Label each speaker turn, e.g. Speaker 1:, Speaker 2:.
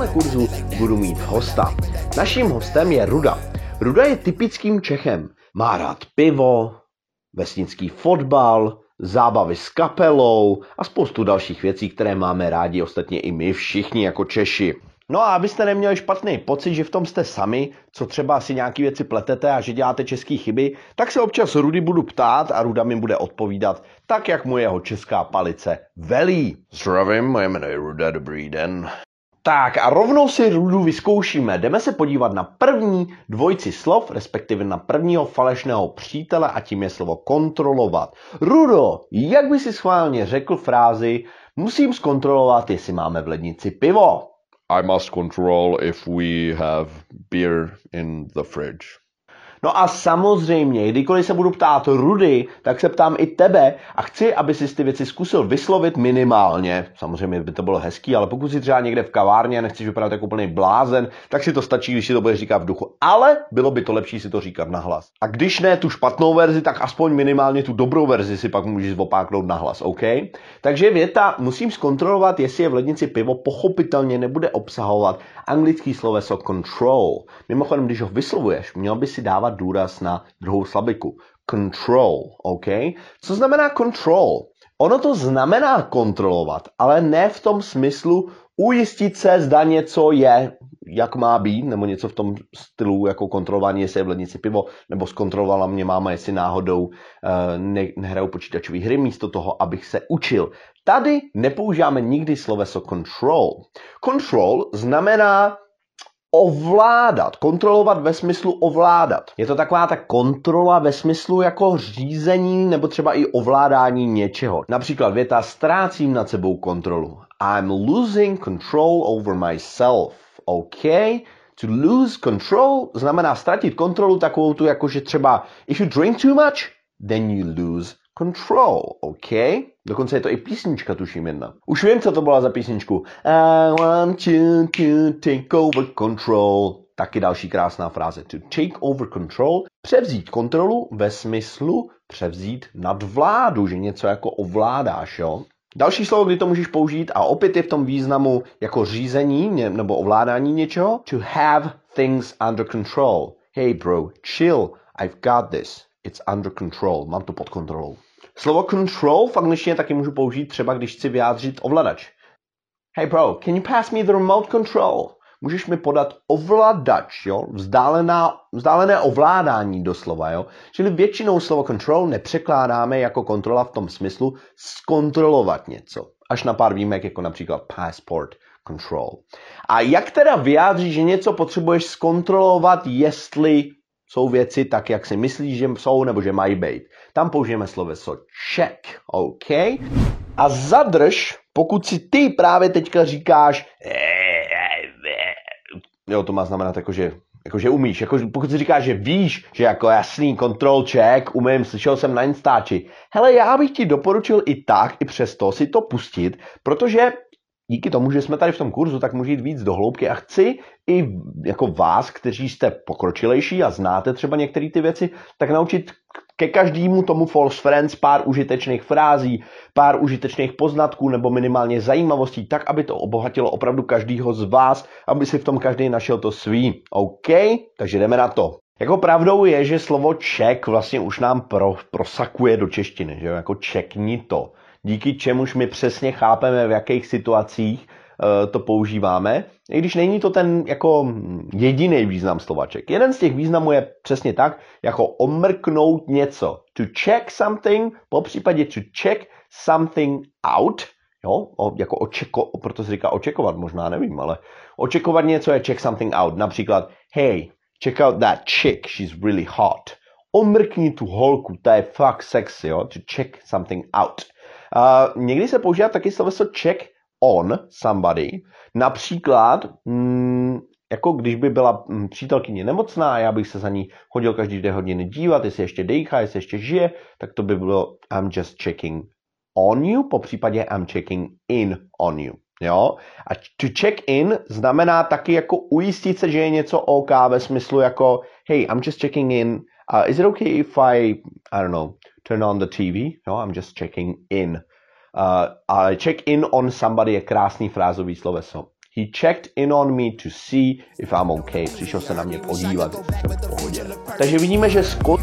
Speaker 1: tomhle kurzu budu mít hosta. Naším hostem je Ruda. Ruda je typickým Čechem. Má rád pivo, vesnický fotbal, zábavy s kapelou a spoustu dalších věcí, které máme rádi, ostatně i my všichni jako Češi. No a abyste neměli špatný pocit, že v tom jste sami, co třeba si nějaký věci pletete a že děláte české chyby, tak se občas Rudy budu ptát a Ruda mi bude odpovídat tak, jak mu jeho česká palice velí. Zdravím, moje jméno je Ruda, dobrý den. Tak a rovnou si Rudu vyzkoušíme. Jdeme se podívat na první dvojici slov, respektive na prvního falešného přítele a tím je slovo kontrolovat. Rudo, jak by si schválně řekl frázi musím zkontrolovat, jestli máme v lednici pivo.
Speaker 2: I must control if we have beer in the fridge.
Speaker 1: No a samozřejmě, kdykoliv se budu ptát Rudy, tak se ptám i tebe a chci, aby si ty věci zkusil vyslovit minimálně. Samozřejmě by to bylo hezký, ale pokud si třeba někde v kavárně a nechceš vypadat jako úplný blázen, tak si to stačí, když si to budeš říkat v duchu. Ale bylo by to lepší si to říkat nahlas. A když ne tu špatnou verzi, tak aspoň minimálně tu dobrou verzi si pak můžeš opáknout nahlas, OK? Takže věta, musím zkontrolovat, jestli je v lednici pivo, pochopitelně nebude obsahovat anglický sloveso control. Mimochodem, když ho vyslovuješ, měl by si dávat důraz na druhou slabiku. Control, OK? Co znamená control? Ono to znamená kontrolovat, ale ne v tom smyslu ujistit se, zda něco je, jak má být, nebo něco v tom stylu jako kontrolování, jestli je v lednici pivo, nebo zkontrolovala mě máma, jestli náhodou uh, ne, nehrajou počítačové hry místo toho, abych se učil. Tady nepoužíváme nikdy sloveso control. Control znamená ovládat, kontrolovat ve smyslu ovládat. Je to taková ta kontrola ve smyslu jako řízení nebo třeba i ovládání něčeho. Například věta ztrácím nad sebou kontrolu. I'm losing control over myself. OK? To lose control znamená ztratit kontrolu takovou tu, jako že třeba if you drink too much, then you lose control, OK? Dokonce je to i písnička, tuším jedna. Už vím, co to byla za písničku. I want you to take over control. Taky další krásná fráze. To take over control. Převzít kontrolu ve smyslu převzít nadvládu, že něco jako ovládáš, jo? Další slovo, kdy to můžeš použít a opět je v tom významu jako řízení nebo ovládání něčeho. To have things under control. Hey bro, chill, I've got this. It's under control. Mám to pod kontrolou. Slovo control v angličtině taky můžu použít třeba, když chci vyjádřit ovladač. Hey bro, can you pass me the remote control? Můžeš mi podat ovladač, jo? Vzdálená, vzdálené ovládání doslova, jo? Čili většinou slovo control nepřekládáme jako kontrola v tom smyslu zkontrolovat něco. Až na pár výjimek, jako například passport control. A jak teda vyjádřit, že něco potřebuješ zkontrolovat, jestli jsou věci tak, jak si myslíš, že jsou nebo že mají být. Tam použijeme sloveso check, OK? A zadrž, pokud si ty právě teďka říkáš, jo, to má znamenat jako, že Jakože umíš, jako, pokud si říkáš, že víš, že jako jasný control check, umím, slyšel jsem na Instači. Hele, já bych ti doporučil i tak, i přesto si to pustit, protože díky tomu, že jsme tady v tom kurzu, tak můžu jít víc do hloubky a chci i jako vás, kteří jste pokročilejší a znáte třeba některé ty věci, tak naučit ke každému tomu false friends pár užitečných frází, pár užitečných poznatků nebo minimálně zajímavostí, tak, aby to obohatilo opravdu každýho z vás, aby si v tom každý našel to svý. OK? Takže jdeme na to. Jako pravdou je, že slovo ček vlastně už nám pro, prosakuje do češtiny, že jo? jako čekni to díky čemuž my přesně chápeme, v jakých situacích eh, to používáme, i když není to ten jako jediný význam slovaček. Jeden z těch významů je přesně tak, jako omrknout něco. To check something, po případě to check something out, jo, jako očeko, proto se říká očekovat, možná nevím, ale očekovat něco je check something out. Například, hey, check out that chick, she's really hot. Omrkni tu holku, ta je fakt sexy, jo, to check something out. Uh, někdy se používá taky sloveso check on somebody. Například, mm, jako když by byla mm, přítelkyně nemocná a já bych se za ní chodil každý dvě hodiny dívat, jestli ještě dejchá, jestli ještě žije, tak to by bylo I'm just checking on you, po případě I'm checking in on you. Jo? A to check in znamená taky jako ujistit se, že je něco OK ve smyslu jako hey, I'm just checking in. Uh, is it okay if I, I don't know, turn on the TV. No, I'm just checking in. Uh, ale check in on somebody je krásný frázový sloveso. He checked in on me to see if I'm okay. Přišel se na mě podívat. Takže vidíme, že Scott